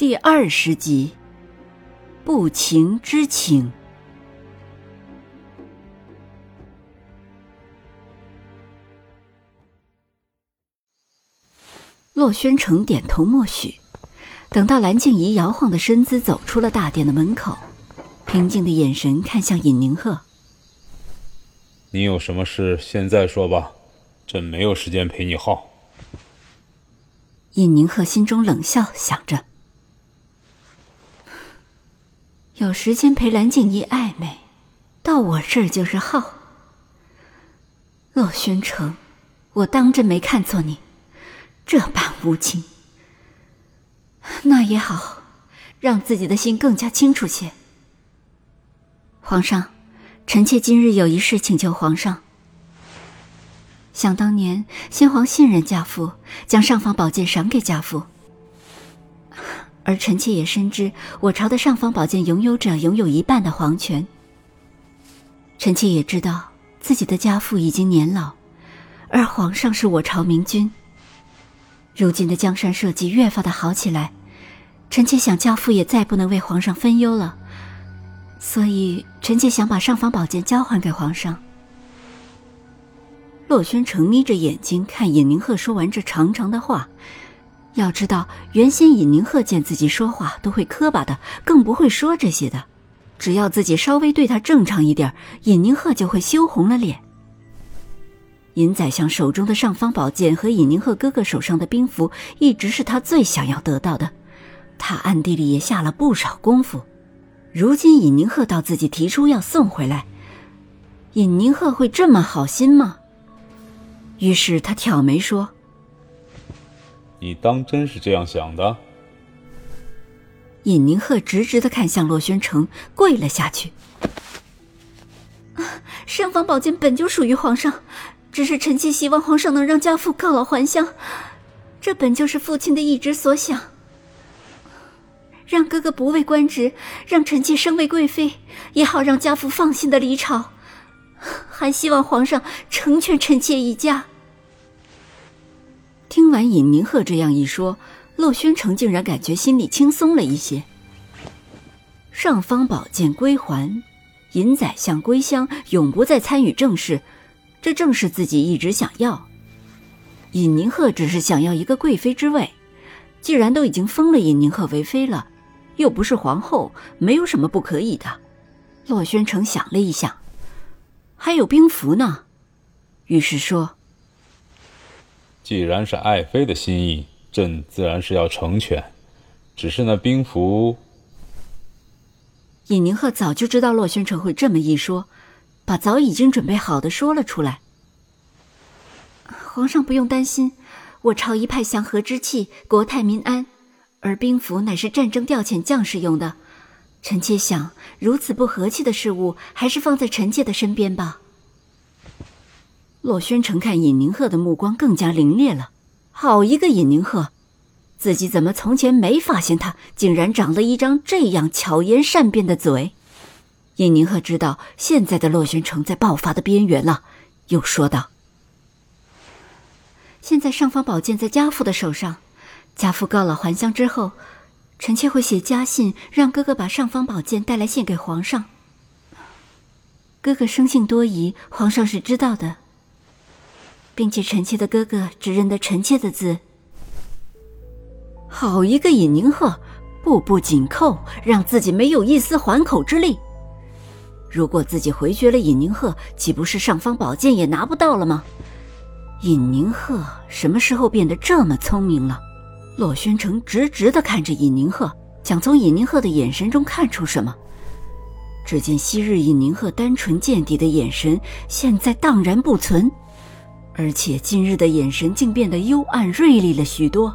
第二十集，不情之请。洛轩城点头默许，等到蓝静怡摇晃的身姿走出了大殿的门口，平静的眼神看向尹宁鹤：“你有什么事，现在说吧，朕没有时间陪你耗。”尹宁鹤心中冷笑，想着。有时间陪蓝静怡暧昧，到我这儿就是耗。洛宣城，我当真没看错你，这般无情。那也好，让自己的心更加清楚些。皇上，臣妾今日有一事请求皇上。想当年，先皇信任家父，将尚方宝剑赏给家父。而臣妾也深知，我朝的尚方宝剑拥有者拥有一半的皇权。臣妾也知道自己的家父已经年老，而皇上是我朝明君。如今的江山社稷越发的好起来，臣妾想家父也再不能为皇上分忧了，所以臣妾想把尚方宝剑交还给皇上。洛宣城眯着眼睛看尹明鹤说完这长长的话。要知道，原先尹宁鹤见自己说话都会磕巴的，更不会说这些的。只要自己稍微对他正常一点，尹宁鹤就会羞红了脸。尹宰相手中的尚方宝剑和尹宁鹤哥哥手上的兵符，一直是他最想要得到的。他暗地里也下了不少功夫。如今尹宁鹤到自己提出要送回来，尹宁鹤会这么好心吗？于是他挑眉说。你当真是这样想的？尹宁鹤直直的看向洛宣城，跪了下去。尚方宝剑本就属于皇上，只是臣妾希望皇上能让家父告老还乡，这本就是父亲的一直所想。让哥哥不为官职，让臣妾升为贵妃，也好让家父放心的离朝。还希望皇上成全臣妾一家。听完尹宁鹤这样一说，洛宣城竟然感觉心里轻松了一些。尚方宝剑归还，尹宰相归乡，永不再参与政事，这正是自己一直想要。尹宁鹤只是想要一个贵妃之位，既然都已经封了尹宁鹤为妃了，又不是皇后，没有什么不可以的。洛宣城想了一想，还有兵符呢，于是说。既然是爱妃的心意，朕自然是要成全。只是那兵符，尹宁鹤早就知道洛宣城会这么一说，把早已经准备好的说了出来。皇上不用担心，我朝一派祥和之气，国泰民安，而兵符乃是战争调遣将士用的。臣妾想，如此不和气的事物，还是放在臣妾的身边吧。洛宣城看尹宁鹤的目光更加凌冽了。好一个尹宁鹤，自己怎么从前没发现他竟然长了一张这样巧言善辩的嘴？尹宁鹤知道现在的洛宣城在爆发的边缘了，又说道：“现在尚方宝剑在家父的手上，家父告老还乡之后，臣妾会写家信，让哥哥把尚方宝剑带来献给皇上。哥哥生性多疑，皇上是知道的。”并且臣妾的哥哥只认得臣妾的字。好一个尹宁鹤，步步紧扣，让自己没有一丝还口之力。如果自己回绝了尹宁鹤，岂不是尚方宝剑也拿不到了吗？尹宁鹤什么时候变得这么聪明了？洛宣城直直的看着尹宁鹤，想从尹宁鹤的眼神中看出什么。只见昔日尹宁鹤单纯见底的眼神，现在荡然不存。而且今日的眼神竟变得幽暗锐利了许多，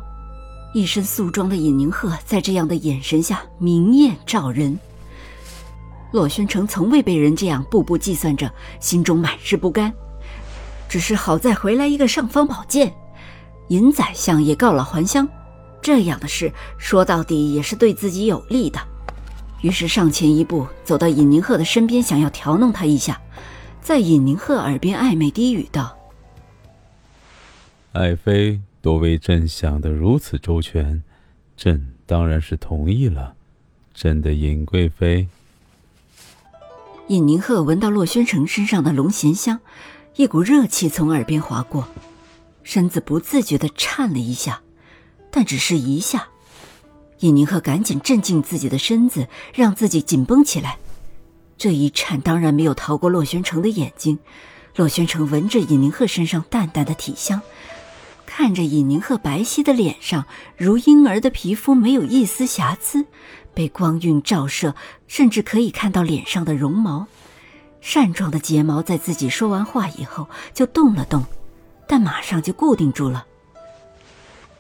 一身素装的尹宁鹤在这样的眼神下明艳照人。洛宣城从未被人这样步步计算着，心中满是不甘。只是好在回来一个尚方宝剑，尹宰相也告老还乡，这样的事说到底也是对自己有利的。于是上前一步，走到尹宁鹤的身边，想要调弄他一下，在尹宁鹤耳边暧昧低语道：“爱妃都为朕想得如此周全，朕当然是同意了。朕的尹贵妃。”尹宁鹤闻到洛宣城身上的龙涎香。一股热气从耳边划过，身子不自觉地颤了一下，但只是一下。尹宁鹤赶紧镇静自己的身子，让自己紧绷起来。这一颤当然没有逃过洛宣城的眼睛。洛宣城闻着尹宁鹤身上淡淡的体香，看着尹宁鹤白皙的脸上如婴儿的皮肤没有一丝瑕疵，被光晕照射，甚至可以看到脸上的绒毛。扇状的睫毛在自己说完话以后就动了动，但马上就固定住了。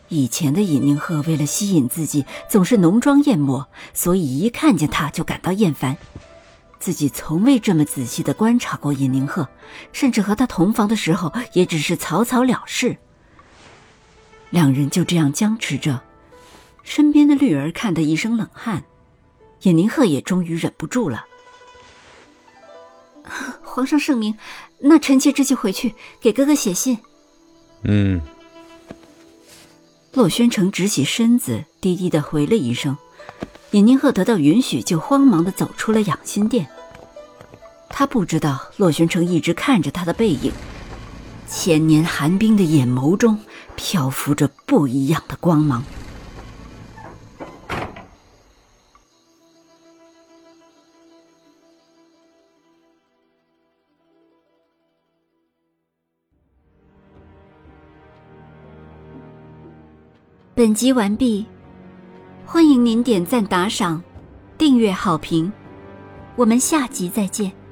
以前的尹宁鹤为了吸引自己，总是浓妆艳抹，所以一看见他就感到厌烦。自己从未这么仔细的观察过尹宁鹤，甚至和他同房的时候也只是草草了事。两人就这样僵持着，身边的绿儿看得一身冷汗，尹宁鹤也终于忍不住了。皇上圣明，那臣妾这就回去给哥哥写信。嗯。洛宣城直起身子，低低的回了一声。尹宁鹤得到允许，就慌忙的走出了养心殿。他不知道洛宣城一直看着他的背影，千年寒冰的眼眸中漂浮着不一样的光芒。本集完毕，欢迎您点赞、打赏、订阅、好评，我们下集再见。